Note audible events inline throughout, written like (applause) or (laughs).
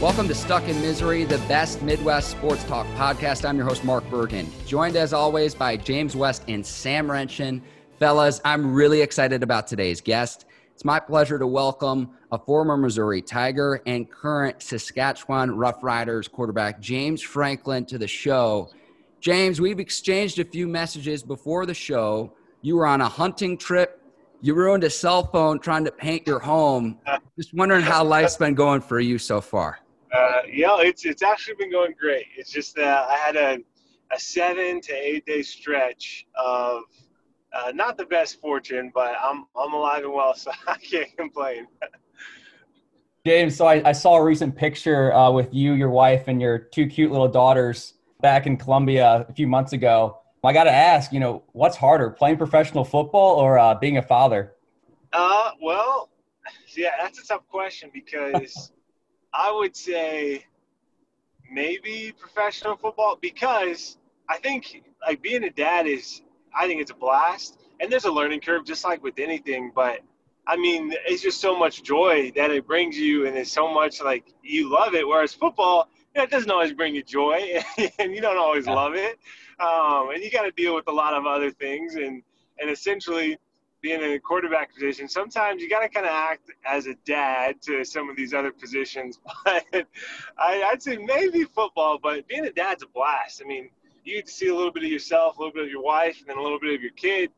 Welcome to Stuck in Misery, the best Midwest sports talk podcast. I'm your host, Mark Bergen, joined as always by James West and Sam Renshin. Fellas, I'm really excited about today's guest. It's my pleasure to welcome a former Missouri Tiger and current Saskatchewan Roughriders quarterback, James Franklin, to the show. James, we've exchanged a few messages before the show. You were on a hunting trip. You ruined a cell phone trying to paint your home. Just wondering how life's been going for you so far. Uh, yeah, it's it's actually been going great. It's just that I had a a seven to eight day stretch of uh, not the best fortune, but I'm I'm alive and well, (laughs) so I can't complain. James, so I, I, saw a recent picture uh, with you, your wife, and your two cute little daughters back in Columbia a few months ago. I got to ask, you know, what's harder, playing professional football or uh, being a father? Uh, well, yeah, that's a tough question because I would say maybe professional football because I think like being a dad is I think it's a blast. And there's a learning curve just like with anything but I mean it's just so much joy that it brings you and it's so much like you love it. Whereas football you know, it doesn't always bring you joy (laughs) and you don't always love it. Um, and you got to deal with a lot of other things and and essentially being in a quarterback position, sometimes you got to kind of act as a dad to some of these other positions. (laughs) But I, would say maybe football, but being a dad's a blast. I mean, you get to see a little bit of yourself, a little bit of your wife, and then a little bit of your kid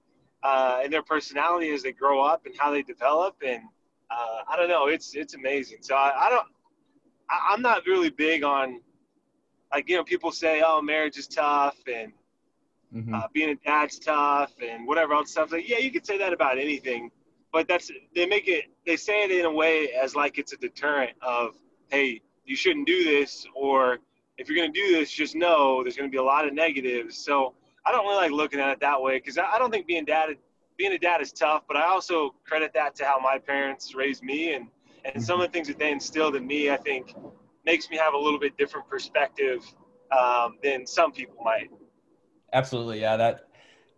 uh, and their personality as they grow up and how they develop. And uh, I don't know, it's it's amazing. So I, I don't, I, I'm not really big on like you know people say, oh, marriage is tough and mm-hmm. uh, being a dad's tough and whatever else stuff. Like, yeah, you could say that about anything, but that's they make it they say it in a way as like it's a deterrent of hey, you shouldn't do this, or if you're going to do this, just know there's going to be a lot of negatives. So I don't really like looking at it that way because I don't think being dad being a dad is tough, but I also credit that to how my parents raised me and and mm-hmm. some of the things that they instilled in me. I think makes me have a little bit different perspective um, than some people might. Absolutely, yeah. That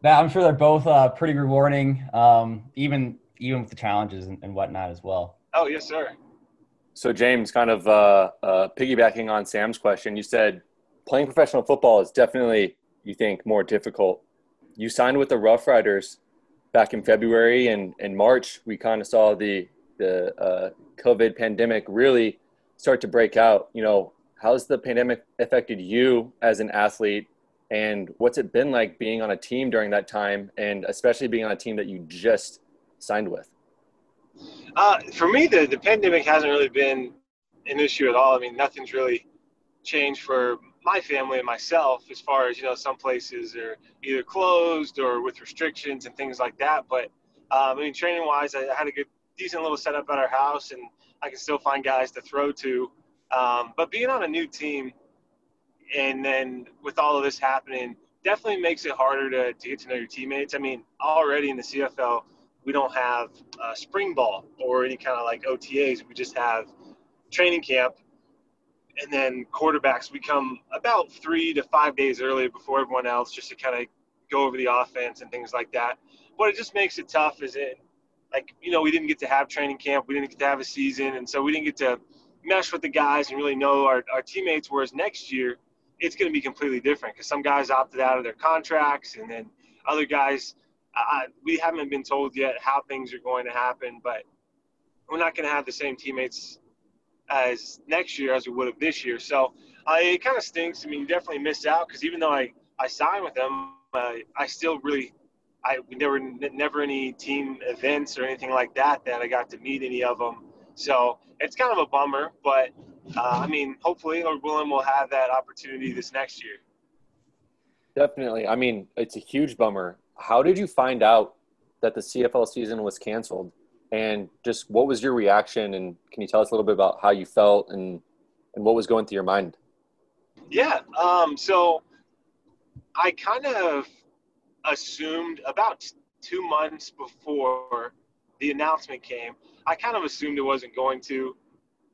that I'm sure they're both uh, pretty rewarding, um, even even with the challenges and, and, whatnot as well. Oh yes, sir. So James, kind of uh, uh, piggybacking on Sam's question, you said playing professional football is definitely you think more difficult. You signed with the Roughriders back in February and in March. We kind of saw the the uh, COVID pandemic really start to break out. You know, how's the pandemic affected you as an athlete and what's it been like being on a team during that time and especially being on a team that you just signed with? Uh, for me the, the pandemic hasn't really been an issue at all. I mean nothing's really changed for my family and myself as far as you know some places are either closed or with restrictions and things like that. But um, i mean training wise I, had a good decent little setup at our house and i can still find guys to throw to. Um, but being on a new team and then with all of this happening, definitely makes it harder to, to get to know your teammates. I mean, already in the CFL, we don't have uh, spring ball or any kind of like OTAs. We just have training camp, and then quarterbacks we come about three to five days early before everyone else, just to kind of go over the offense and things like that. What it just makes it tough is it, like you know, we didn't get to have training camp, we didn't get to have a season, and so we didn't get to mesh with the guys and really know our, our teammates. Whereas next year, it's going to be completely different because some guys opted out of their contracts, and then other guys, we haven't been told yet how things are going to happen, but we're not going to have the same teammates as next year as we would have this year. So it kind of stinks. I mean, definitely miss out because even though I, I signed with them, uh, I still really, I there were never any team events or anything like that that I got to meet any of them. So it's kind of a bummer, but uh, I mean, hopefully, Lord willing, we'll have that opportunity this next year. Definitely. I mean, it's a huge bummer. How did you find out that the CFL season was canceled? And just what was your reaction? And can you tell us a little bit about how you felt and, and what was going through your mind? Yeah. Um, so I kind of assumed about two months before the announcement came, I kind of assumed it wasn't going to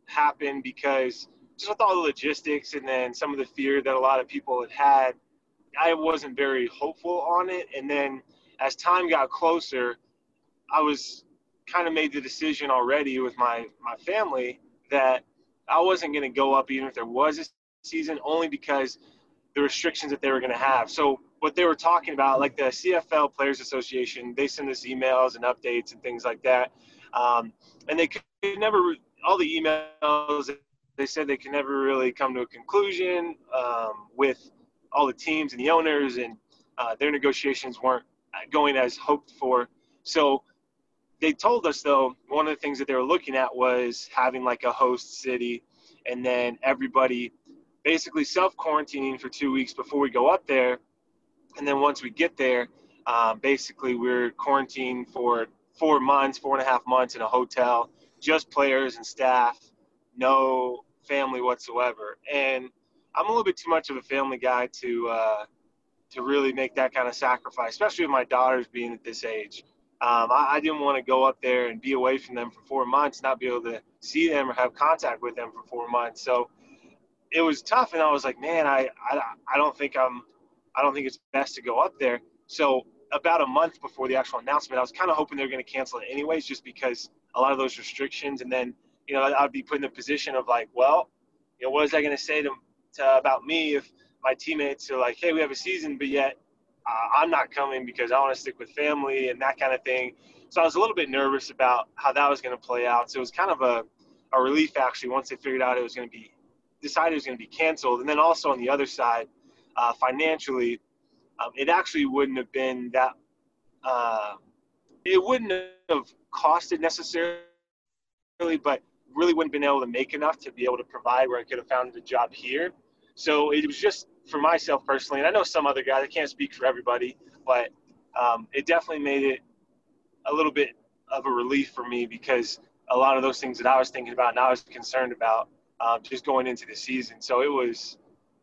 happen because just with all the logistics and then some of the fear that a lot of people had had, I wasn't very hopeful on it. And then as time got closer, I was kind of made the decision already with my, my family that I wasn't going to go up even if there was a season, only because the restrictions that they were going to have. So what they were talking about, like the CFL Players Association, they send us emails and updates and things like that, um, and they could never all the emails. They said they can never really come to a conclusion um, with all the teams and the owners, and uh, their negotiations weren't going as hoped for. So they told us though one of the things that they were looking at was having like a host city, and then everybody basically self quarantining for two weeks before we go up there, and then once we get there, um, basically we're quarantined for four months, four and a half months in a hotel, just players and staff, no family whatsoever. And I'm a little bit too much of a family guy to uh, to really make that kind of sacrifice, especially with my daughters being at this age. Um, I, I, didn't want to go up there and be away from them for four months, not be able to see them or have contact with them for four months. So it was tough, and I was like, man, I, I, I don't think I'm, I don't think it's best to go up there. So about a month before the actual announcement, I was kind of hoping they were going to cancel it anyways, just because a lot of those restrictions, and then you know I'd be put in the position of like, well, you know, what is that going to say to, to about me if my teammates are like, hey, we have a season, but yet uh, I'm not coming because I want to stick with family and that kind of thing. So I was a little bit nervous about how that was going to play out. So it was kind of a, a relief actually once they figured out it was going to be decided it was going to be canceled. And then also on the other side, uh, financially, um, it actually wouldn't have been that. Uh, it wouldn't have costed necessarily, but really wouldn't have been able to make enough to be able to provide where I could have found a job here. So it was just for myself personally, and I know some other guys. I can't speak for everybody, but um, it definitely made it a little bit of a relief for me because a lot of those things that I was thinking about and I was concerned about um, just going into the season. So it was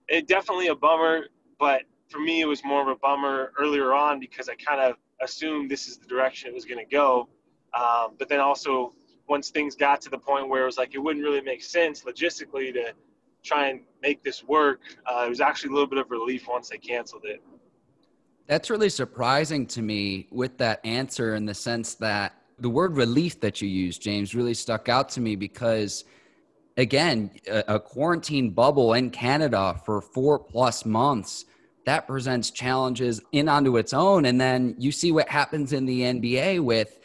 it definitely a bummer, but for me it was more of a bummer earlier on because I kind of assumed this is the direction it was going to go. Um, but then also once things got to the point where it was like it wouldn't really make sense logistically to try and make this work, uh, it was actually a little bit of relief once they canceled it. That's really surprising to me with that answer in the sense that the word relief that you used, James, really stuck out to me because, again, a, a quarantine bubble in Canada for four plus months that presents challenges in onto its own. And then you see what happens in the NBA with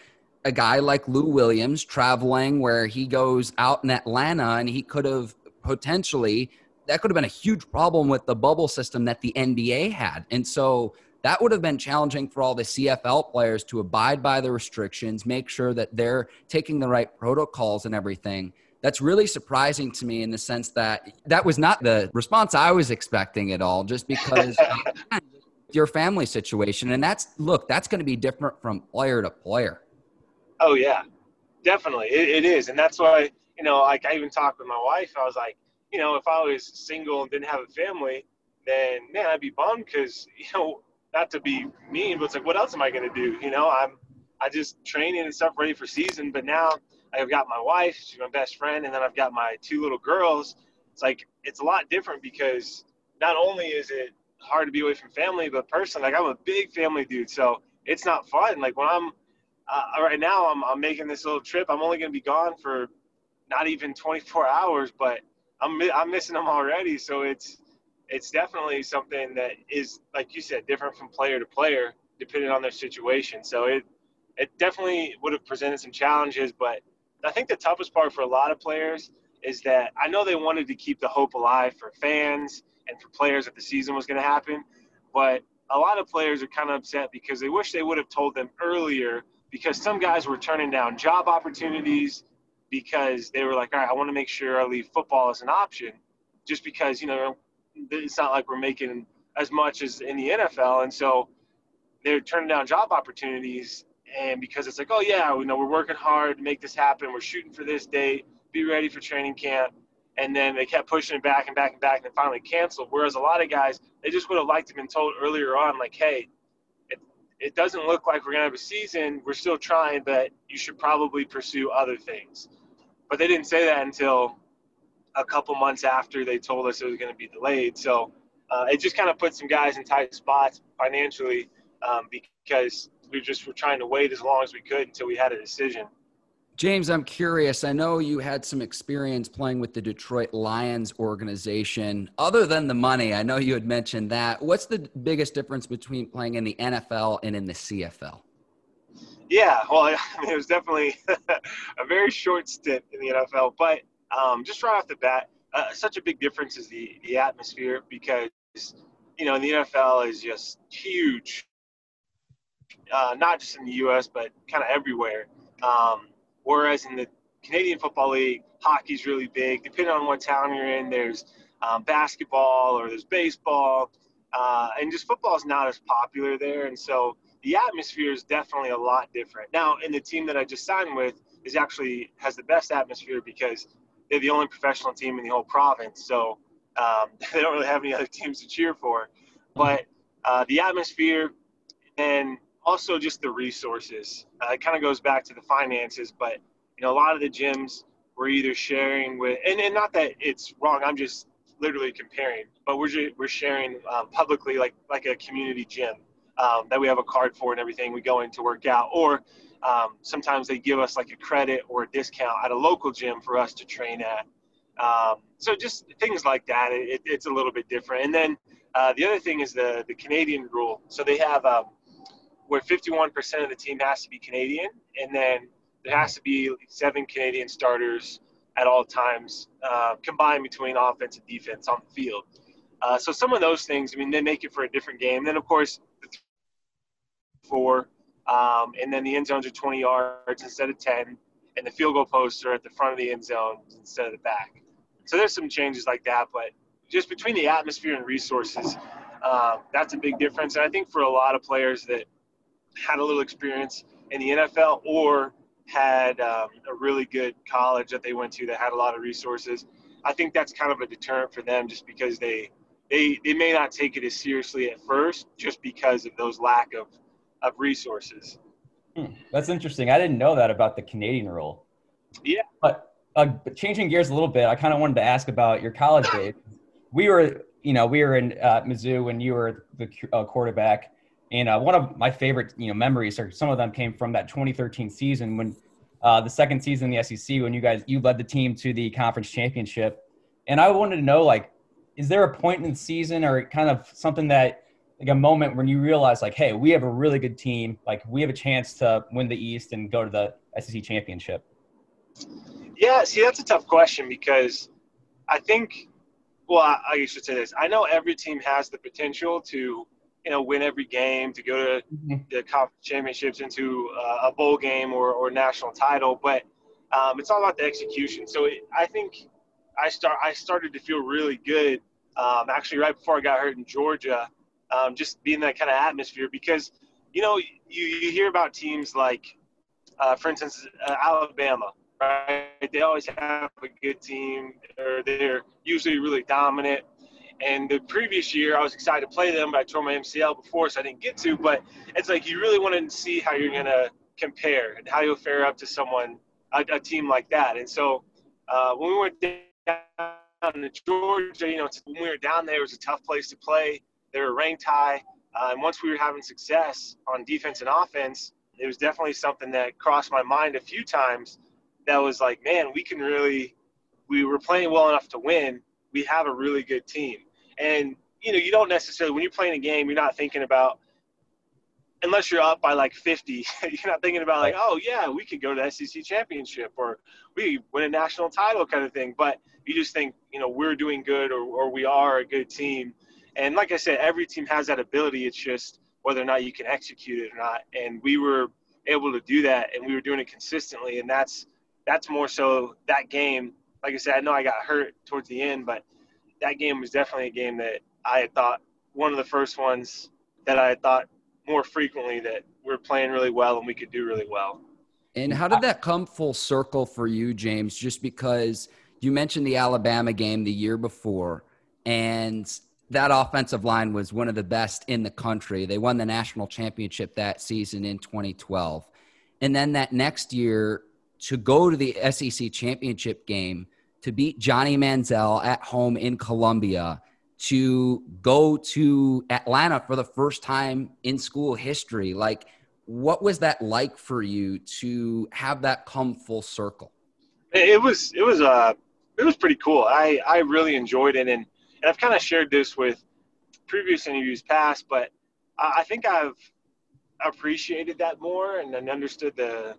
a guy like Lou Williams traveling where he goes out in Atlanta and he could have potentially that could have been a huge problem with the bubble system that the NBA had. And so that would have been challenging for all the CFL players to abide by the restrictions, make sure that they're taking the right protocols and everything. That's really surprising to me in the sense that that was not the response I was expecting at all, just because (laughs) your family situation. And that's, look, that's going to be different from player to player. Oh, yeah, definitely. it, it is. And that's why you know, like I even talked with my wife. I was like, you know, if I was single and didn't have a family, then man, I'd be bummed because you know, not to be mean, but it's like, what else am I gonna do? You know, I'm I just training and stuff ready for season, but now I've got my wife, she's my best friend, and then I've got my two little girls. It's like it's a lot different because not only is it hard to be away from family, but personally, like I'm a big family dude, so it's not fun. Like when I'm uh, right now, I'm, I'm making this little trip. I'm only going to be gone for not even 24 hours, but I'm I'm missing them already. So it's it's definitely something that is like you said, different from player to player depending on their situation. So it it definitely would have presented some challenges, but I think the toughest part for a lot of players is that I know they wanted to keep the hope alive for fans and for players that the season was going to happen, but a lot of players are kind of upset because they wish they would have told them earlier because some guys were turning down job opportunities because they were like, all right, I want to make sure I leave football as an option, just because you know it's not like we're making as much as in the NFL, and so they're turning down job opportunities, and because it's like, oh yeah, you know, we're working hard to make this happen, we're shooting for this date, be ready for training camp, and then they kept pushing it back and back and back, and finally canceled. Whereas a lot of guys, they just would have liked to been told earlier on, like, hey. It, it doesn't look like we're to have a season. We're still trying, but you should probably pursue other things. But they didn't say that until a couple months after they told us it was going to be delayed. So uh, it just kind of put some guys in tight spots financially um, because we just were trying to wait as long as we could until we had a decision. James, I'm curious. I know you had some experience playing with the Detroit Lions organization. Other than the money, I know you had mentioned that. What's the biggest difference between playing in the NFL and in the CFL? Yeah, well, (laughs) I mean, it was definitely (laughs) a very short stint in the NFL, but um, just right off the bat, uh, such a big difference is the the atmosphere because you know the NFL is just huge, uh, not just in the U.S. but kind of everywhere. Um, Whereas in the Canadian Football League, hockey's really big. Depending on what town you're in, there's um, basketball or there's baseball, uh, and just football is not as popular there. And so the atmosphere is definitely a lot different. Now, in the team that I just signed with, is actually has the best atmosphere because they're the only professional team in the whole province. So um, (laughs) they don't really have any other teams to cheer for. But uh, the atmosphere and also just the resources. Uh, it kind of goes back to the finances, but you know, a lot of the gyms we're either sharing with, and, and not that it's wrong. I'm just literally comparing, but we're just, we're sharing um, publicly, like like a community gym um, that we have a card for and everything. We go in to work out, or um, sometimes they give us like a credit or a discount at a local gym for us to train at. Um, so just things like that. It, it's a little bit different. And then uh, the other thing is the the Canadian rule. So they have um, where 51% of the team has to be Canadian, and then there has to be seven Canadian starters at all times, uh, combined between offense and defense on the field. Uh, so some of those things, I mean, they make it for a different game. Then of course, the four, um, and then the end zones are 20 yards instead of 10, and the field goal posts are at the front of the end zone instead of the back. So there's some changes like that, but just between the atmosphere and resources, uh, that's a big difference. And I think for a lot of players that had a little experience in the NFL or had um, a really good college that they went to that had a lot of resources. I think that's kind of a deterrent for them just because they they, they may not take it as seriously at first just because of those lack of, of resources. Hmm, that's interesting. I didn't know that about the Canadian rule. Yeah. But uh, changing gears a little bit, I kind of wanted to ask about your college days. We were, you know, we were in uh, Mizzou when you were the uh, quarterback. And uh, one of my favorite, you know, memories, or some of them came from that 2013 season when uh, the second season in the SEC, when you guys you led the team to the conference championship. And I wanted to know, like, is there a point in the season or kind of something that, like, a moment when you realize, like, hey, we have a really good team, like, we have a chance to win the East and go to the SEC championship? Yeah, see, that's a tough question because I think, well, I, I should say this. I know every team has the potential to you know, win every game to go to mm-hmm. the conference championships into uh, a bowl game or, or national title. But um, it's all about the execution. So it, I think I start I started to feel really good um, actually right before I got hurt in Georgia, um, just being that kind of atmosphere because you know you, you hear about teams like, uh, for instance, uh, Alabama. Right, they always have a good team, or they're usually really dominant. And the previous year, I was excited to play them, but I tore my MCL before, so I didn't get to. But it's like you really want to see how you're going to compare and how you'll fare up to someone, a, a team like that. And so uh, when we went down to Georgia, you know, when we were down there, it was a tough place to play. They were ranked high. Uh, and once we were having success on defense and offense, it was definitely something that crossed my mind a few times. That was like, man, we can really, we were playing well enough to win. We have a really good team. And you know, you don't necessarily when you're playing a game, you're not thinking about unless you're up by like 50, (laughs) you're not thinking about like, oh yeah, we could go to the SEC championship or we win a national title kind of thing. But you just think, you know, we're doing good or, or we are a good team. And like I said, every team has that ability. It's just whether or not you can execute it or not. And we were able to do that and we were doing it consistently. And that's, that's more so that game. Like I said, I know I got hurt towards the end, but that game was definitely a game that I had thought one of the first ones that I had thought more frequently that we are playing really well and we could do really well. And how did that come full circle for you, James? Just because you mentioned the Alabama game the year before, and that offensive line was one of the best in the country. They won the national championship that season in 2012. And then that next year, to go to the SEC championship game – to beat Johnny Manziel at home in Columbia, to go to Atlanta for the first time in school history. Like, what was that like for you to have that come full circle? It was it was uh it was pretty cool. I I really enjoyed it, and and I've kind of shared this with previous interviews past, but I think I've appreciated that more and then understood the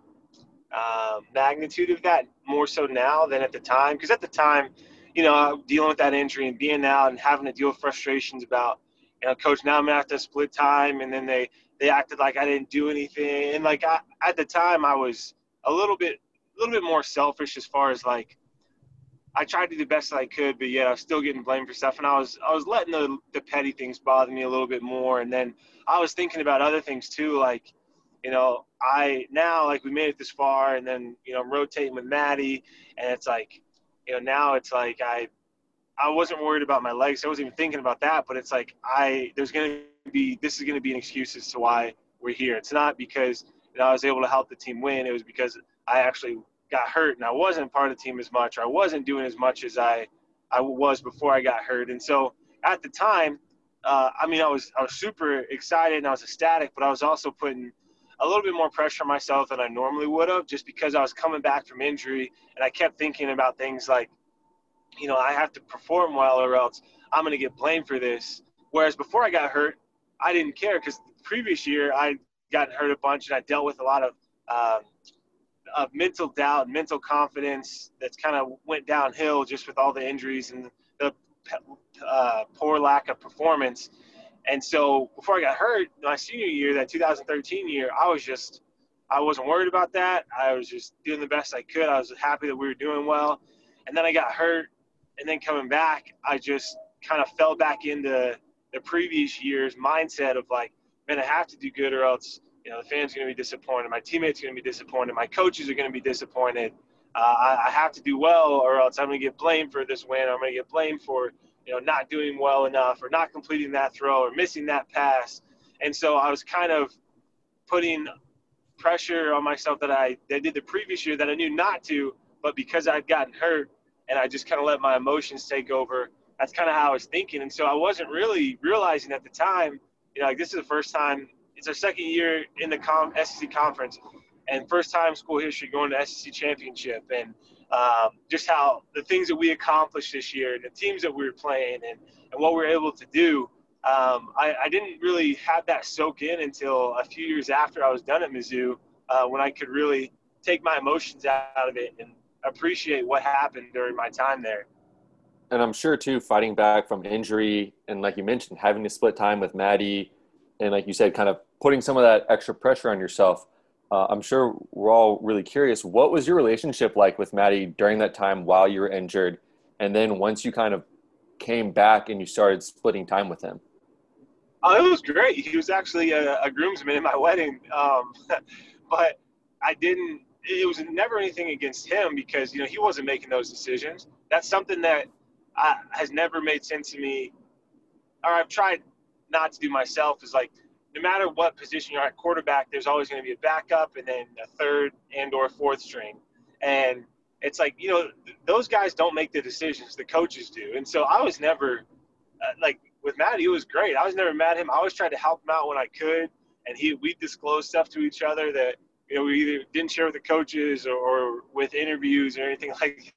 uh, magnitude of that more so now than at the time. Because at the time, you know, dealing with that injury and being out and having to deal with frustrations about, you know, coach, now I'm gonna have to split time, and then they they acted like I didn't do anything, and like I, at the time I was a little bit a little bit more selfish as far as like I tried to do the best I could, but yet I was still getting blamed for stuff, and I was I was letting the the petty things bother me a little bit more, and then I was thinking about other things too, like you know I now like we made it this far, and then you know I'm rotating with Maty, and it's like you know now it's like I I wasn't worried about my legs, I wasn't even thinking about that, but it's like I there's gonna be this is gonna be an excuse as to why we're here. It's not because you know I was able to help the team win, it was because I actually got hurt and I wasn't part of the team as much, or I wasn't doing as much as I I was before I got hurt. And so at the time, uh, I mean, I was I was super excited and I was ecstatic, but I was also putting a little bit more pressure on myself than I normally would have, just because I was coming back from injury and I kept thinking about things like, you know, I have to perform well or else I'm going to get blamed for this. Whereas before I got hurt, I didn't care because the previous year I got hurt a bunch and I dealt with a lot of um, of mental doubt, mental confidence that's kind of went downhill just with all the injuries and the uh, poor lack of performance. And so before I got hurt, my senior year, that 2013 year, I was just, I wasn't worried about that. I was just doing the best I could. I was happy that we were doing well. And then I got hurt. And then coming back, I just kind of fell back into the previous year's mindset of like, man, I have to do good or else you know, the fans are going to be disappointed. My teammates are going to be disappointed. My coaches are going to be disappointed. Uh, I, I, have to do well, or else I'm going to get blamed for this win. I'm going to get blamed for you know not doing well enough, or not completing that throw, or missing that pass. And so I was kind of putting pressure on myself that I, that I did the previous year that I knew not to, but because I'd gotten hurt and I just kind of let my emotions take over. That's kind of how I was thinking, and so I wasn't really realizing at the time. You know, like this is the first time it's our second year in the com- SEC conference, and first time school history going to SEC championship, and um, just how the things that we accomplished this year, and the teams that we were playing, and, and what we were able to do. Um, I, I, didn't really have that soak in until a few years after I was done at Mizzou, uh, when I could really take my emotions out of it and appreciate what happened during my time there. And I'm sure too, fighting back from injury and like you mentioned, having to split time with Maty, and like you said, kind of putting some of that extra pressure on yourself. Uh, I'm sure we're all really curious. What was your relationship like with Maty during that time while you were injured? And then once you kind of came back and you started splitting time with him? Oh, it was great. He was actually a, a groomsman in my (laughs) wedding. Um, (laughs) but I didn't, it was never anything against him because, you know, he wasn't making those decisions. That's something that I, has never made sense to me, or I've tried not to do myself, is like, no matter what position you're at quarterback, there's always going to be a backup and then a third and or fourth string. And it's like, you know, those guys don't make the decisions, the coaches do. And so I was never uh, like with Maty, it was great. I was never mad at him. I always tried to help him out when I could. And he, we disclosed stuff to each other that, you know, we either didn't share with the coaches or, or with interviews or anything (laughs) like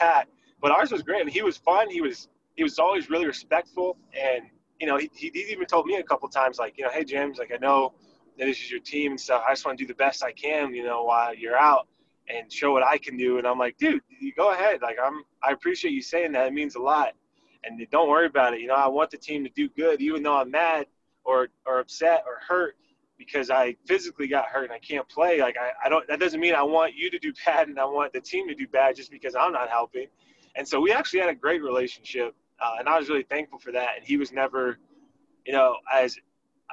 that. But ours was great. I mean, he was fun. He was, he was always really respectful and you know, he, he even told me a couple times, like, you know, hey, James, like, I know that this is your team and stuff. I just want to do the best I can, you know, while you're out and show what I can do. And I'm like, dude, you go ahead. Like, I'm, I appreciate you saying that. It means a lot. And don't worry about it. You know, I want the team to do good, even though I'm mad or, or upset or hurt because I physically got hurt and I can't play. Like, I, I don't, that doesn't mean I want you to do (laughs) bad and I want the team to do bad just because I'm not helping. And so we actually had a great relationship uh, and I was really thankful for that. And he was never, you know, as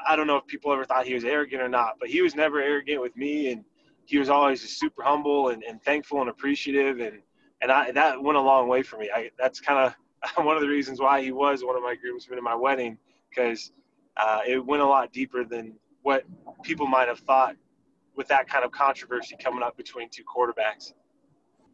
I don't know if people ever thought he was arrogant or not, but he was never arrogant with me, and he was always just super humble and, and thankful and appreciative, and and I that went a long way for me. I that's kind of (laughs) one of the reasons why he was one of my groomsmen in my wedding because uh, it went a lot deeper than what people might have thought with that kind of controversy coming up between two quarterbacks.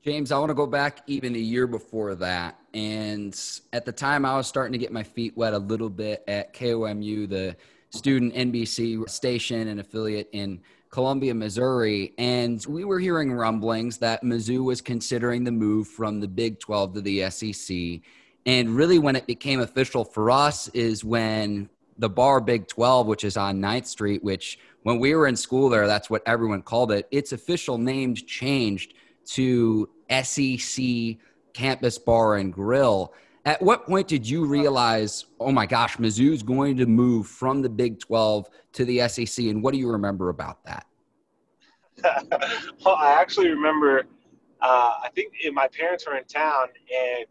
James, I want to go back even a year before that. And at the time, I was starting to get my feet wet a little bit at KOMU. The student NBC station and affiliate in Columbia, Missouri. And we were hearing rumblings that Mizzou was considering the move from the Big 12 to the SEC. And really, when it became official for us, is when the bar Big 12, which is on 9th Street, which when we were in school there, that's what everyone called it. Its official name changed to SEC Campus Bar and Grill. At what point did you realize, oh my gosh, Mizzou's going to move from the Big 12 to the SEC? And what do you remember about that? (laughs) well, I actually remember, uh, I think my parents were in town, and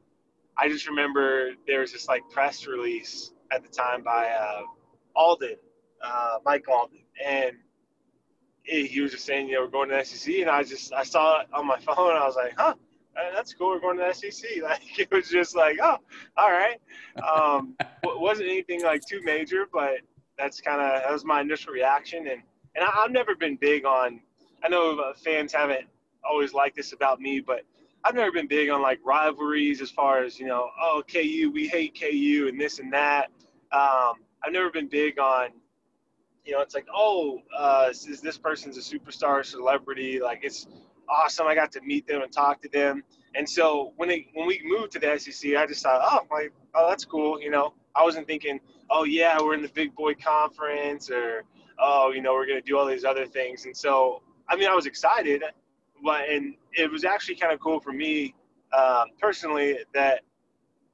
I just remember there was this like press release at the time by uh, Alden, uh, Mike Alden, and he was just saying, you know, we're going to the SEC, and I just I saw it on my (laughs) phone, and I was like, huh, that's cool. We're going to the SEC. (laughs) Like it was just like, oh, all right. Um, (laughs) it wasn't anything like too major, but that's kind of that was my initial reaction, and and I, have never been big on. I know uh, fans haven't always liked this about me, but I've never been big on like rivalries as far as you know. Oh, KU, we hate KU, and this and that. Um, I've never been big on, you know, it's like, oh, uh, is this person's a superstar, celebrity? Like it's awesome. I got to meet them and talk to them. And so when they when we moved to the SEC, I just thought, oh, like, oh, that's cool. You know, I wasn't thinking, oh yeah, we're in the big boy conference, or oh, you know, we're gonna do all these other things. And so, I mean, I was excited, but and it was actually kind of cool for me um, personally that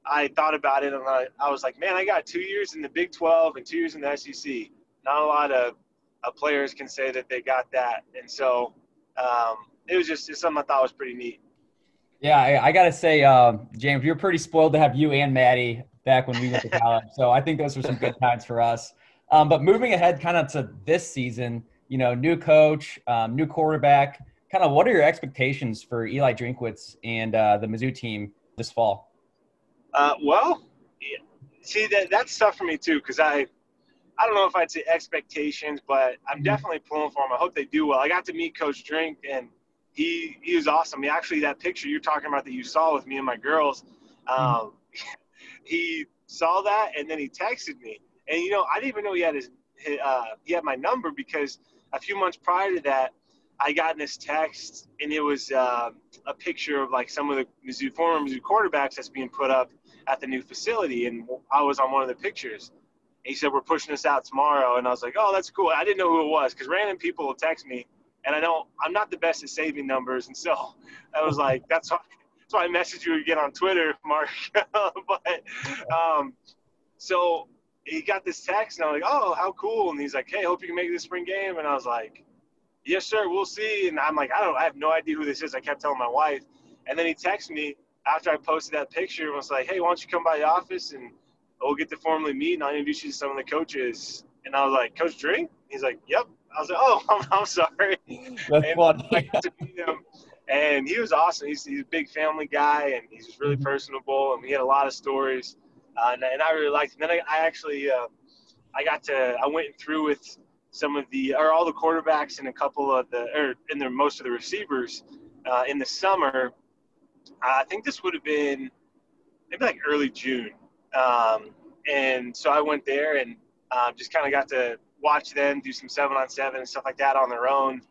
I thought about it and I, I was like, man, I got two years in the Big 12 and two years in the SEC. Not a lot of, of players can say that they got that. And so um, it was just something I thought was pretty neat. Yeah, I, I got to say, uh, James, we were pretty spoiled to have you and Maty back when we went to (laughs) college. so I think those were some good times for us. Um, but moving ahead kind of to this season, you know, new coach, um, new quarterback, kind of what are your expectations for Eli Drinkwitz and uh, the Mizzou team this fall? Uh, well, see that that's tough for me too because I, I don't know if I'd say expectations, but I'm mm-hmm. definitely pulling for them. I hope they do well. I got to meet Coach Drink and he he was awesome. He actually that picture you're talking about that you saw with me and my girls, mm-hmm. um, (laughs) he saw that and then he texted me. And you know I didn't even know he had his, his uh, he had my number because a few months prior to that I got this text and it was uh, a picture of like some of the Mizzou, former Mizzou quarterbacks that's being put up at the new facility, and I was on one of the pictures. He said, "We're pushing this out tomorrow," and I was like, "Oh, that's cool." I didn't know who it was because random people will text me, and I don't. I'm not the best at saving numbers, and so (laughs) I was like, "That's why." That's why I messaged you again on Twitter, (laughs) Mark. (laughs) but um, so he got this text, and I'm like, "Oh, how cool!" And he's like, "Hey, hope you can make this spring game." And I was like, "Yes, sir. We'll see." And I'm like, "I don't. I have no idea who this is." I kept telling my wife, and then he texted me after I posted that picture and was like, hey, why don't you come by the office and we'll get to formally meet and I'll introduce you to some of the coaches. And I was like, Coach Drink? He's like, yep. I was like, oh, (laughs) I'm, I'm sorry. That's and funny. I got to meet him. And he was awesome. He's, he's a big family guy and he's just really mm-hmm. personable and we had a lot of stories. Uh, and, and, I really liked him. Then I, I actually, uh, I got to, I went through with some of the, or all the quarterbacks and a couple of the, or in the, most of the receivers uh, in the summer I think this would have been maybe like early June. Um, and so I went there and uh, just kind of got to watch them do some seven on seven and stuff like that on their own.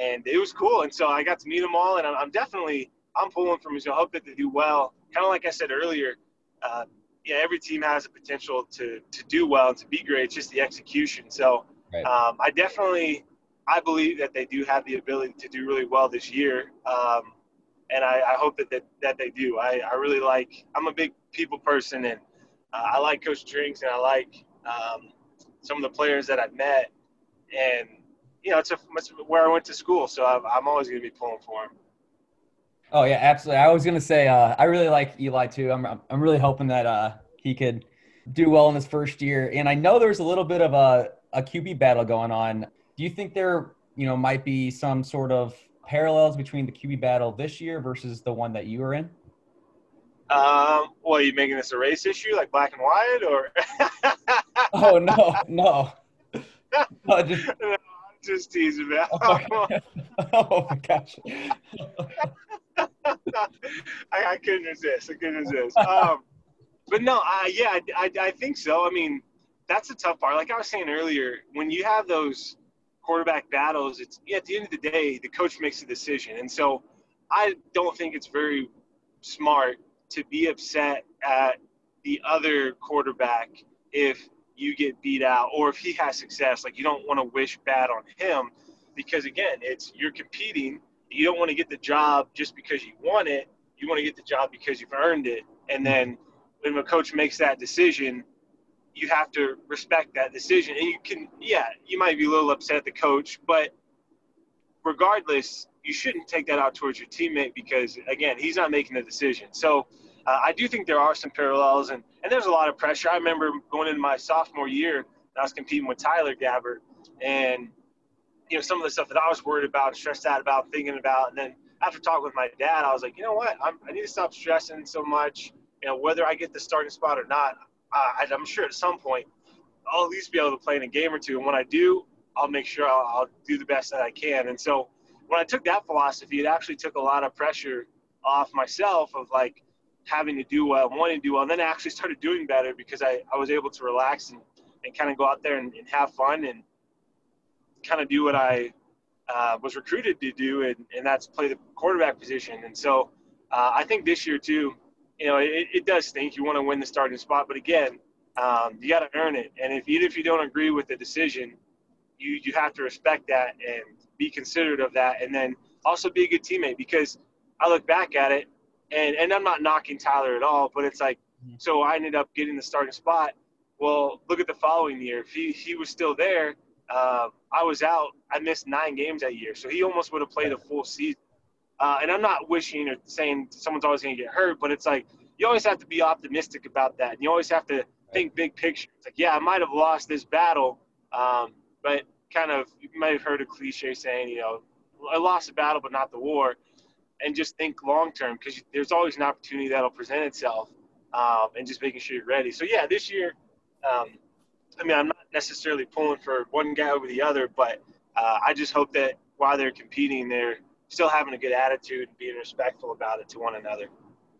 And it was cool. And so I got to meet them all. And I'm, I'm definitely, I'm pulling from so I hope that they do well. Kind of like I said earlier, uh, yeah, every team has the potential to, to do well and to be great. It's just the execution. So right. um, I definitely, I believe that they do have the ability to do really well this year. Um, and I, I hope that, that that they do. I, I really like. I'm a big people person, and I like Coach Drinks, and I like um, some of the players that I've met, and you know, it's, a, it's where I went to school, so I'm, I'm always going to be pulling for him. Oh yeah, absolutely. I was going to say uh, I really like Eli too. I'm I'm really hoping that uh, he could do well in his first year, and I know there's a little bit of a a QB battle going on. Do you think there, you know, might be some sort of parallels between the QB battle this year versus the one that you were in? Um, well, are you making this a race issue, like black and white, or? (laughs) oh no, no. (laughs) no just, no, just teasing, man. Oh, (laughs) oh my gosh. I, I, couldn't resist. I couldn't resist. Um, but no, I, yeah, I, I, I think so. I mean, that's the tough part. Like I was saying earlier, when you have those quarterback battles, it's yeah, at the end of the day, the coach makes a decision. And so I don't think it's very smart to be upset at the other quarterback if you get beat out or if he has success. Like you don't want to wish bad on him because again, it's you're competing. You don't want to get the job just because you want it. You want to get the job because you've earned it. And then when a coach makes that decision, you have to respect that decision. And you can, yeah, you might be a little upset at the coach, but regardless, you shouldn't take that out towards your teammate because, again, he's not making the decision. So uh, I do think there are some parallels, and, and there's a lot of pressure. I remember going into my sophomore year, I was competing with Tyler Gabbert, and you know some of the stuff that I was worried about, stressed out about, thinking about, and then after talking with my dad, I was like, you know what, I'm, I need to stop stressing so much. You know, whether I get the starting spot or not, uh, I'm sure at some point I'll at least be able to play in a game or two. And when I do, I'll make sure I'll, I'll do the best that I can. And so when I took that philosophy, it actually took a lot of pressure off myself of like having to do well, wanting to do well, and then I actually started doing better because I, I was able to relax and, and kind of go out there and, and have fun and kind of do what I uh, was recruited to do, and, and that's play the quarterback position. And so uh, I think this year too, you know, it, it does stink. You want to win the starting spot, but again, um, you got to earn it. And if even if you don't agree with the decision, you you have to respect that and be considerate of that, and then also be a good teammate. Because I look back at it, and and I'm not knocking Tyler at all, but it's like, mm-hmm. so I ended up getting the starting spot. Well, look at the following year. If he he was still there, uh, I was out. I missed nine games that year, so he almost would have played a full season. Uh, and I'm not wishing or saying someone's always going to get hurt, but it's like you always have to be optimistic about that. And you always have to think big picture. It's like, yeah, I might have lost this battle, um, but kind of you might have heard a cliche saying, you know, I lost the battle, but not the war. And just think long term because there's always an opportunity that'll present itself, um, and just making sure you're ready. So yeah, this year, um, I mean, I'm not necessarily pulling for one guy over the other, but uh, I just hope that while they're competing, they're still having a good attitude and being respectful about it to one another.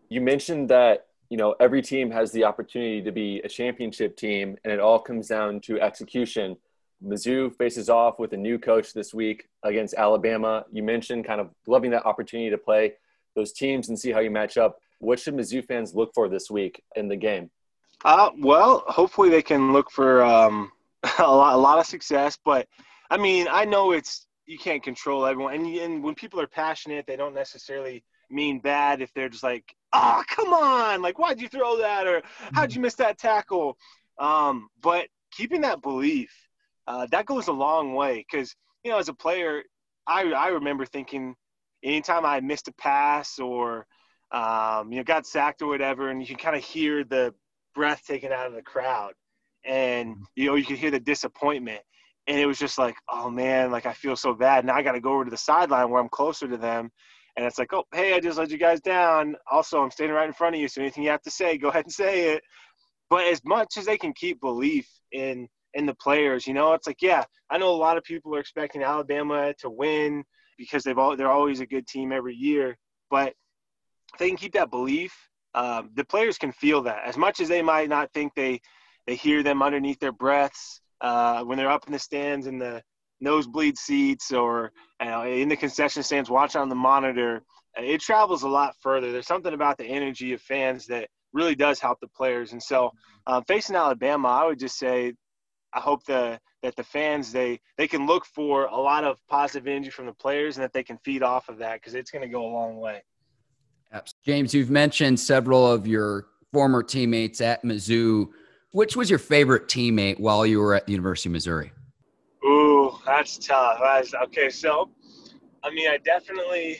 You mentioned that you know every team has the opportunity to be a championship team, and it all comes down to execution. Mizzou faces off with a new coach this week against Alabama. You mentioned kind of loving that opportunity to play those teams and see how you match up. What should Mizzou fans look for this week in the game? Uh, well, hopefully they can look for um, (laughs) a lot, a lot of success. But I mean, I know it's you can't control everyone, and, and when people are passionate, they don't necessarily mean bad if they're just like, oh, come on, like why'd you throw that, or how'd you miss that tackle? Um, but keeping that belief, uh, that goes a long way because you know, as a player, I I remember thinking anytime I missed a pass or um, you know got sacked or whatever, and you can kind of hear the breath taken out of the crowd, and you know you can hear the disappointment and it was just like, oh man, like I feel so bad. Now I got to go over to the sideline where I'm closer to them. And it's like, oh, hey, I just let you guys down. Also, I'm standing right in front of you. So anything you have to say, go ahead and say it. But as much as they can keep belief in in the players, you know, it's like, yeah, I know a lot of people are expecting Alabama to win because they've all they're always a good team every year. But if they can keep that belief, um, the players can feel that. As much as they might not think they they hear them underneath their breaths, uh, when they're up in the stands in the nosebleed seats or in the concession stands watching on the monitor, it travels a lot further. There's something about the energy of fans that really does help the players. And so, uh, facing Alabama, I would just say, I hope the that the fans they they can look for a lot of positive energy from the players and that they can feed off of that because it's going to go a long way. James, you've mentioned several of your former teammates at Mizzou which was your favorite teammate while you were at the University of Missouri? Ooh, that's tough. That's, okay, so I mean, I definitely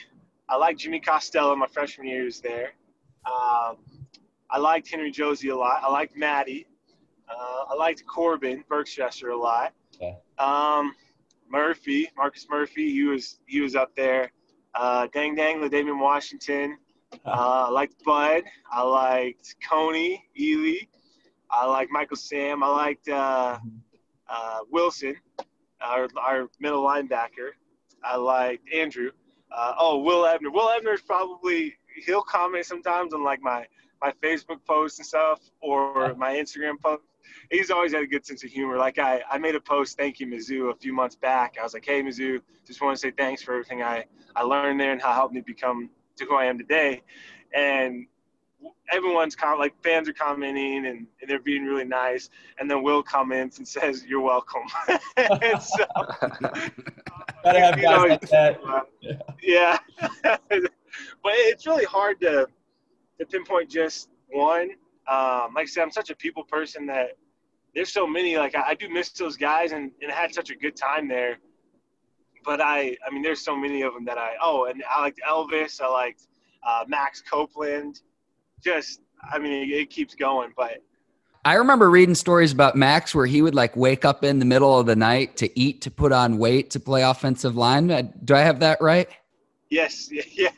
I like Jimmy Costello. My freshman year was there. Um, I liked Henry Josey a lot. I liked Maty. Uh, I liked Corbin Berkstresser a lot. Okay. Um, Murphy, Marcus Murphy, he was he was up there. Uh, Dang Dang, L'Damian Washington. (laughs) Uh, I liked Bud. I liked Kony, Ealy. I liked Michael Sam. I liked uh, uh, Wilson, our, our middle linebacker. I liked Andrew. Uh, oh, Will Ebner. Will Ebner is probably he'll comment sometimes on like my my Facebook posts and stuff or my Instagram post. He's always had a good sense of humor. Like I, I made a post thank you Mizzou a few months back. I was like, hey Mizzou, just want to say thanks for everything I, I learned there and how it helped me become to who I am today. And everyone's com- like fans are commenting and, and, they're being really nice. And then Will comments and (laughs) says, "You're welcome." (laughs) and so, gotta have guys always, like that. Uh, (laughs) yeah, but it's really hard to to pinpoint just one. Um, like I said, I'm such a people person that there's so many. Like I, I do miss those guys, and, and I had such a good time there. But I, I mean, there's so many of them that I. Oh, and I liked Elvis. I liked uh, Max Copeland just, I mean, it, it keeps going. But I remember reading stories about Max where he would like wake up in the middle of the night to eat to put on weight to play offensive line. Uh, do I have that right? Yes, (laughs) yeah,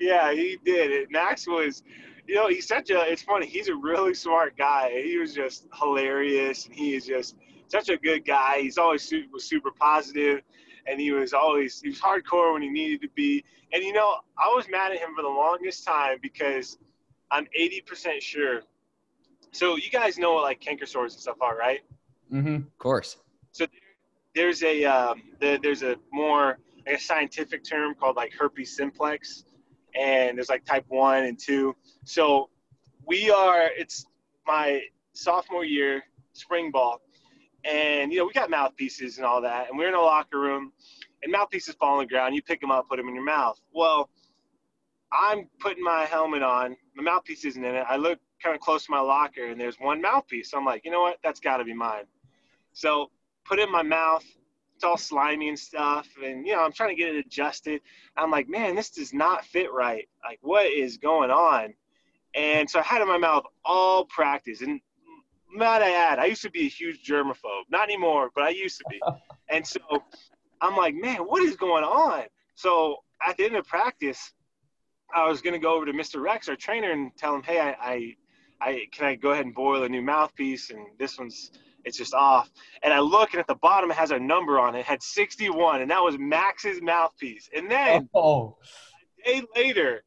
yeah, he did. Max was, you know, he's such a. It's funny. He's a really smart guy. He was just hilarious, and he is just such a good guy. He's always super, was super positive, and he was always he was hardcore when he needed to be. And you know, I was mad at him for the longest time because I'm 80% sure. So you guys know what like canker sores and stuff are, right? Mm-hmm. Of course. So there's a um, the, there's a more like a scientific term called like herpes simplex, and there's like type one and two. So we are. It's my sophomore year spring ball, and you know we got mouthpieces and all that, and we're in a locker room, and mouthpieces fall on the ground. You pick them up, put them in your mouth. Well, I'm putting my helmet on. My mouthpiece isn't in it. I look kind of close to my locker, and there's one mouthpiece. So I'm like, you know what? That's got to be mine. So put it in my mouth. It's all slimy and stuff, and you know I'm trying to get it adjusted. I'm like, man, this does not fit right. Like, what is going on? And so I had it in my mouth all practice, and might I add, I used to be a huge germaphobe. Not anymore, but I used to be. (laughs) And so I'm like, man, what is going on? So at the end of practice, I was gonna go over to Mr. Rex, our trainer, and tell him, hey, I, I, I can I go ahead and boil a new mouthpiece, and this one's it's just off. And I look, and at the bottom it has a number on it. it had 61, and that was Max's mouthpiece. And then oh. a day later,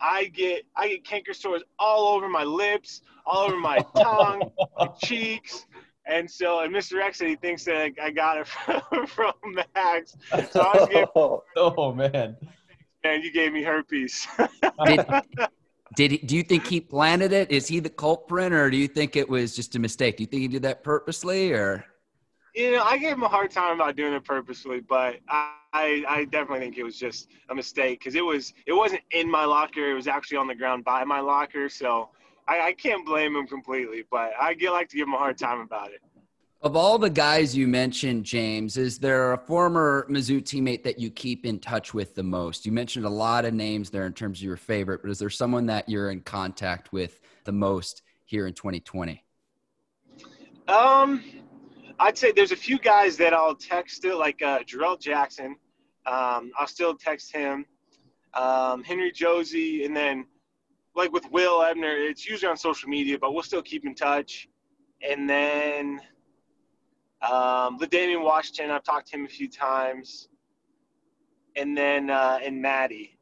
I get I get canker sores all over my lips, all over my (laughs) tongue, my cheeks. And so, and Mr. Rex said he thinks that I got it (laughs) from, from Max. So I was getting, (laughs) oh man, man, you gave me herpes. did, did he, do you think he planted it? Is he the culprit, or do you think it was just a mistake? Do you think he did that purposely, or? You know, I gave him a hard time about doing it purposely, but I, I, I definitely think it was just a mistake because it was it wasn't in my locker; it was actually on the ground by my locker. So I, I can't blame him completely, but I get like to give him a hard time about it. Of all the guys you mentioned, James, is there a former Mizzou teammate that you keep in touch with the most? You mentioned a lot of names there in terms of your favorite, but is there someone that you're in contact with the most here in 2020? Um, I'd say there's a few guys that I'll text still, like uh, Jerrell Jackson. Um, I'll still text him. Um, Henry Josey, and then like with Will Ebner, it's usually on social media, but we'll still keep in touch. And then um, Damian Washington, I've talked to him a few times. And then uh, and Maty,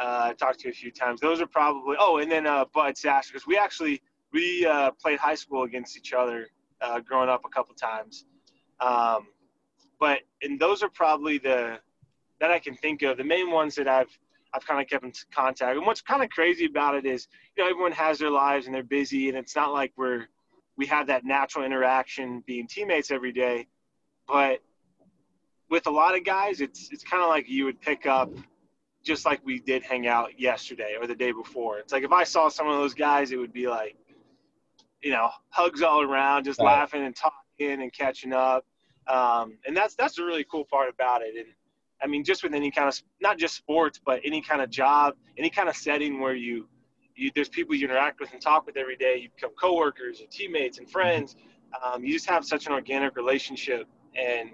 uh, I talked to a few times. Those are probably oh, and then uh, Bud Sasser because we actually we uh, played high school against each other uh, growing up a couple times. Um, but and those are probably the that I can think of the main ones that I've I've kind of kept in contact. And what's kind of crazy about it is, you know, everyone has their lives and they're busy, and it's not like we're we have that natural interaction being teammates every day. But with a lot of guys, it's it's kind of like you would pick up just like we did hang out yesterday or the day before. It's like if I saw some of those guys, it would be like, you know, hugs all around, just right. laughing and talking and catching up. Um, and that's that's the really cool part about it. And I mean, just with any kind of not just sports, but any kind of job, any kind of setting where you, you there's people you interact with and talk with every day. You become coworkers, or teammates, and friends. Um, you just have such an organic relationship, and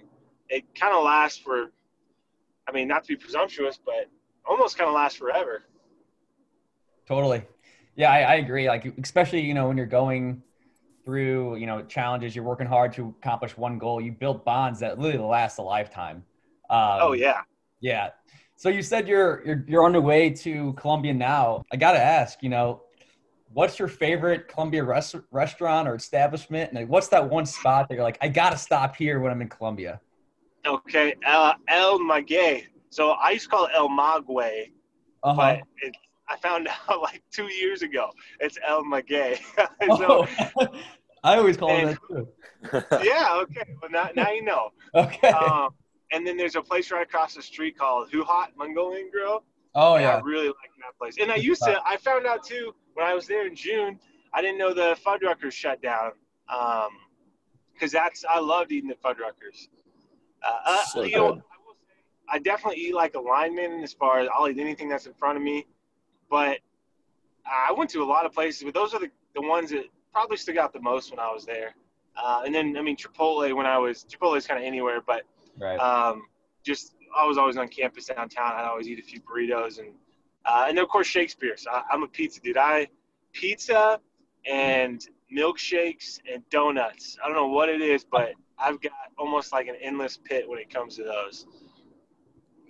it kind of lasts for. I mean, not to be presumptuous, but almost kind of lasts forever. Totally, yeah, I, I agree. Like, especially you know when you're going through you know challenges, you're working hard to accomplish one goal. You build bonds that literally last a lifetime. Um, oh yeah, yeah. So you said you're you're you're on the way to Columbia now. I got to ask, you know, what's your favorite Columbia res- restaurant or establishment? And like, what's that one spot that you're like, I gotta stop here when I'm in Columbia? Okay, uh, El Maguey. So I used to call it El Maguey, Uh-huh. but it, I found (laughs) out like two years ago it's El Maguey. (laughs) Oh, so, (laughs) I always call it and- that too. yeah, okay. Well, now, now you know. Okay. Um, and then there's a place right across the street called HuHot Mongolian Grill. oh yeah. I really like that place. And I used to, I found out too when I was there in June, I didn't know the Fuddruckers shut down. Um, because that's, I loved eating the Fuddruckers. Uh, uh, So you know, I, will say, I definitely eat like a lineman as far as I'll eat anything that's in front of me. But I went to a lot of places, but those are the, the ones that probably stuck out the most when I was there. Uh, and then, I mean, Chipotle when I was, Chipotle is kind of anywhere, but Right. um, just I was always on campus downtown. I'd always eat a few burritos and uh, and of course Shakespeare's. I, I'm a pizza dude. I pizza and milkshakes and donuts. I don't know what it is, but I've got almost like an endless pit when it comes to those.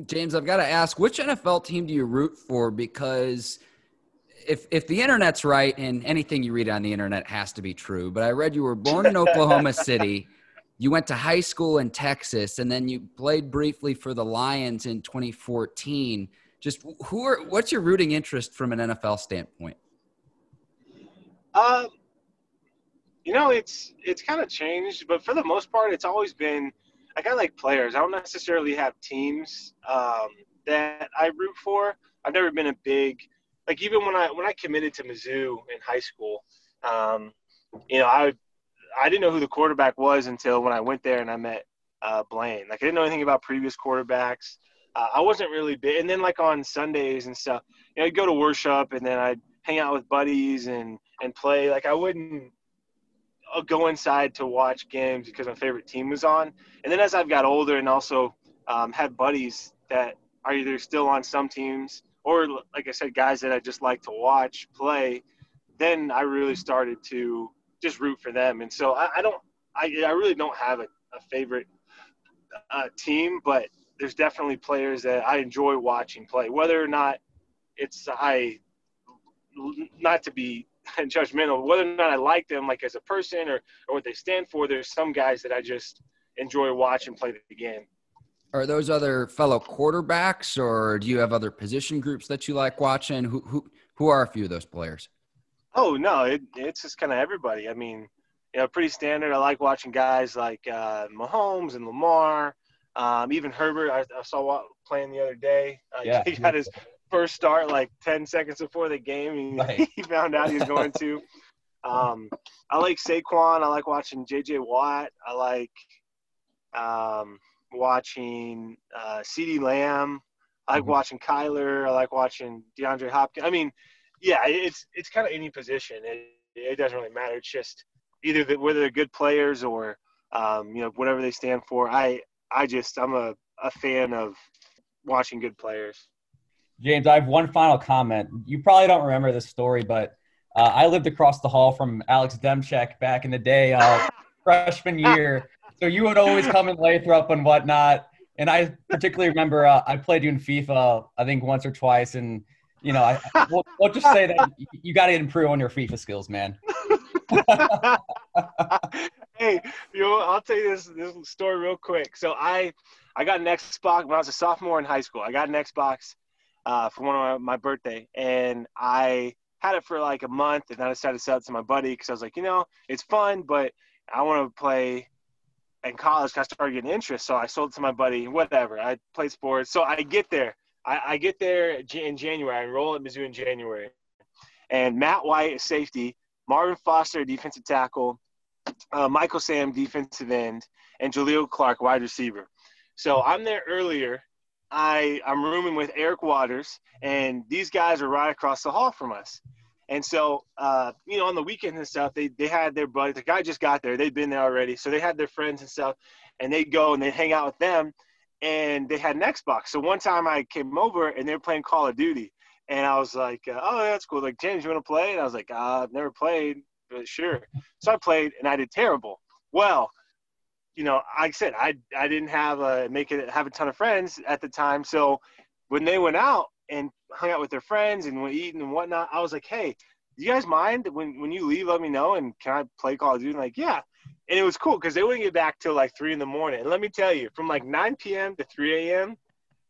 James, I've got to ask, which NFL team do you root for? Because if if the internet's right and anything you read on the internet has to be true, but I read you were born in Oklahoma (laughs) City, you went to high school in Texas, and then you played briefly for the Lions in 2014. Just who are what's your rooting interest from an NFL standpoint? Uh, you know, it's it's kind of changed, but for the most part, it's always been. I kind of like players. I don't necessarily have teams um, that I root for. I've never been a big like even when I when I committed to Mizzou in high school. Um, you know, I I didn't know who the quarterback was until when I went there and I met uh, Blaine. Like I didn't know anything about previous quarterbacks. Uh, I wasn't really big. And then like on Sundays and stuff, you know, I'd go to worship and then I'd hang out with buddies and and play. Like I wouldn't uh, go inside to watch games because my favorite team was on. And then as I've got older and also um, had buddies that are either still on some teams or like I said, guys that I just like to watch play, then I really started to just root for them. And so I, I don't, I, I really don't have a, a favorite uh, team, but there's definitely players that I enjoy watching play, whether or not it's I, not to be (laughs) judgmental, whether or not I like them like as a person or, or what they stand for. There's some guys that I just enjoy watching play the game. Are those other fellow quarterbacks, or do you have other position groups that you like watching? Who who who are a few of those players? Oh no, it, it's just kind of everybody. I mean, you know, pretty standard. I like watching guys like uh, Mahomes and Lamar, um, even Herbert. I, I saw playing the other day. Uh, (laughs) Yeah. he got his first start like ten seconds before the game. He, (laughs) Right. he found out he was going to. Um, I like Saquon. I like watching J.J. Watt. I like um, watching uh, CeeDee Lamb. I like Mhm. watching Kyler. I like watching DeAndre Hopkins. I mean, yeah, it's it's kind of any position. It, it doesn't really matter. It's just either that whether they're good players or um, you know whatever they stand for. I I just I'm a, a fan of watching good players. James, I have one final comment. You probably don't remember this story, but uh, I lived across the hall from Alex Demchek back in the day, uh, (laughs) freshman year. So you would always come through up and whatnot. And I particularly remember uh, I played you in FIFA, I think once or twice, and you know, I, we'll, we'll just say that you, you got to improve on your FIFA skills, man. (laughs) hey, you know, I'll tell you this this story real quick. So I I got an Xbox when I was a sophomore in high school. I got an Xbox uh, for one of my, my birthday, and I had it for like a month, and then I decided to sell it to my buddy because I was like, you know, it's fun, but I want to play in college. I started getting interest, so I sold it to my buddy. Whatever, I played sports. So I get there. I, I get there in January. I enroll at Mizzou in January, and Matt White is safety. Marvin Foster, defensive tackle, uh, Michael Sam, defensive end, and Jaleel Clark, wide receiver. So I'm there earlier. I, I'm rooming with Eric Waters, and these guys are right across the hall from us. And so, uh, you know, on the weekends and stuff, they, they had their buddy. The guy just got there. They'd been there already. So they had their friends and stuff, and they'd go and they'd hang out with them. And they had an Xbox. So one time I came over, and they were playing Call of Duty. And I was like, uh, oh, that's cool. Like, James, you want to play? And I was like, uh, I've never played, but sure. So I played, and I did terrible. Well, you know, like I said, I I didn't have a make it have a ton of friends at the time. So when they went out and hung out with their friends and went eating and whatnot, I was like, hey, you guys mind when when you leave? Let me know, and can I play Call of Duty? like, yeah. And it was cool because they wouldn't get back till like three in the morning. And let me tell you, from like 9 p.m. to 3 a.m.,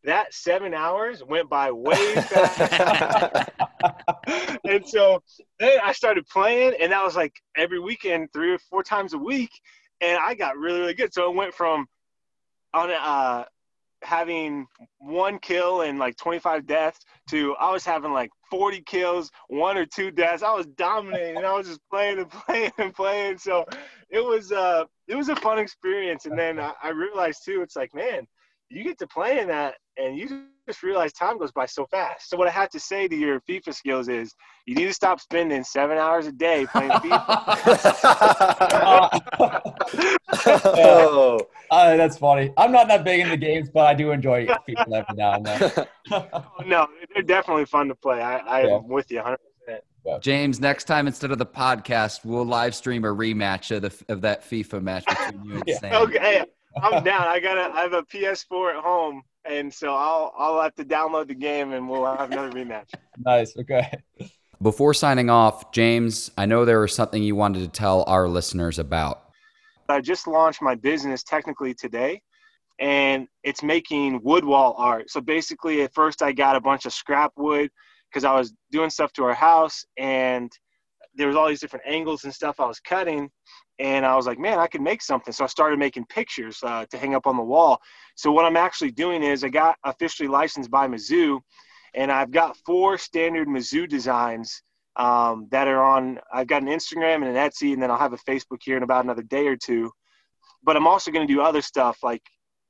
that seven hours went by way fast. (laughs) and so then I started playing, and that was like every weekend, three or four times a week, and I got really, really good. So it went from on uh, having one kill and like 25 deaths to I was having like 40 kills, one or two deaths. I was dominating. And I was just playing and (laughs) playing and playing. So it was uh it was a fun experience. And then I, I realized too, it's like man, you get to play in that and you just realize time goes by so fast. So what I have to say to your FIFA skills is you need to stop spending seven hours a day playing FIFA. (laughs) (laughs) (laughs) oh, uh, that's funny. I'm not that big in the games, but I do enjoy FIFA every now and then. no, they're definitely fun to play. I, I'm yeah. with you 100. James, next time instead of the podcast, we'll live stream a rematch of the of that FIFA match between you and yeah. Sam. Okay, I'm down. I got a I have a PS4 at home, and so I'll I'll have to download the game, and we'll have another (laughs) rematch. Nice. Okay. Before signing off, James, I know there was something you wanted to tell our listeners about. I just launched my business technically today, and it's making wood wall art. So basically, at first I got a bunch of scrap wood because I was doing stuff to our house, and there was all these different angles and stuff I was cutting, and I was like, man, I could make something. So I started making pictures uh, to hang up on the wall. So what I'm actually doing is I got officially licensed by Mizzou, and I've got four standard Mizzou designs um, that are on. I've got an Instagram and an Etsy, and then I'll have a Facebook here in about another day or two. But I'm also going to do other stuff like,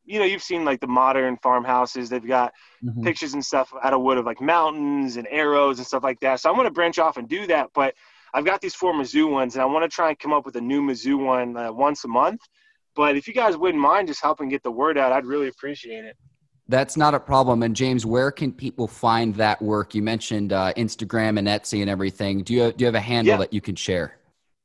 you know, you've seen like the modern farmhouses. They've got mm-hmm. pictures and stuff out of wood of like mountains and arrows and stuff like that. So I'm going to branch off and do that. But I've got these four Mizzou ones, and I want to try and come up with a new Mizzou one uh, once a month. But if you guys wouldn't mind just helping get the word out, I'd really appreciate it. That's not a problem. And James, where can people find that work? You mentioned uh, Instagram and Etsy and everything. Do you do you have a handle yeah. that you can share?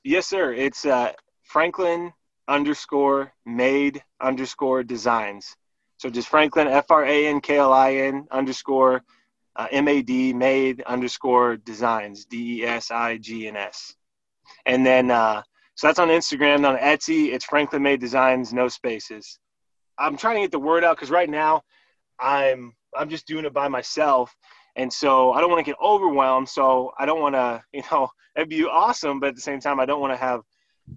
Yes, sir. It's uh, Franklin underscore made underscore designs. So just Franklin F R A N K L I N underscore uh, M A D made underscore designs D E S I G N S. And then uh, so that's on Instagram. On Etsy, it's Franklin Made Designs, no spaces. I'm trying to get the word out because right now I'm I'm just doing it by myself, and so I don't want to get overwhelmed. So I don't want to, (laughs) you know, it'd be awesome, but at the same time, I don't want to have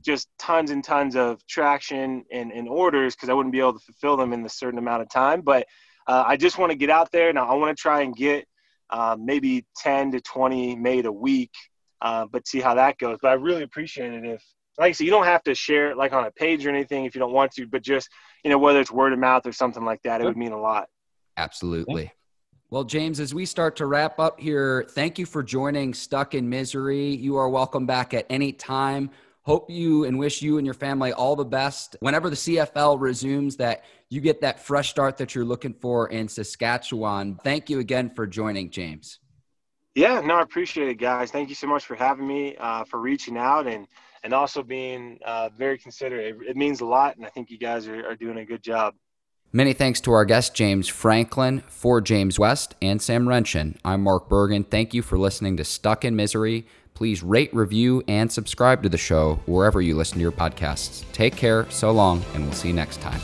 just tons and tons of traction and, and orders because I wouldn't be able to fulfill them in a certain amount of time. But uh, I just want to get out there. Now I want to try and get uh, maybe 10 to 20 made a week, uh, but see how that goes. But I really appreciate it if, like I said, you don't have to share it like on a page or anything if you don't want to, but just, you know, whether it's word of mouth or something like that, it would mean a lot. Absolutely. Well, James, as we start to wrap up here, thank you for joining Stuck in Misery. You are welcome back at any time. Hope you and wish you and your family all the best. Whenever the CFL resumes, that you get that fresh start that you're looking for in Saskatchewan. Thank you again for joining, James. Yeah, no, I appreciate it, guys. Thank you so much for having me, uh, for reaching out, and and also being uh, very considerate. It, it, means a lot, and I think you guys are, are doing a good job. Many thanks to our guest, James Franklin, for James West and Sam Renshin. I'm Mark Bergen. Thank you for listening to Stuck in Misery. Please rate, review, and subscribe to the show wherever you listen to your podcasts. Take care, so long, and we'll see you next time.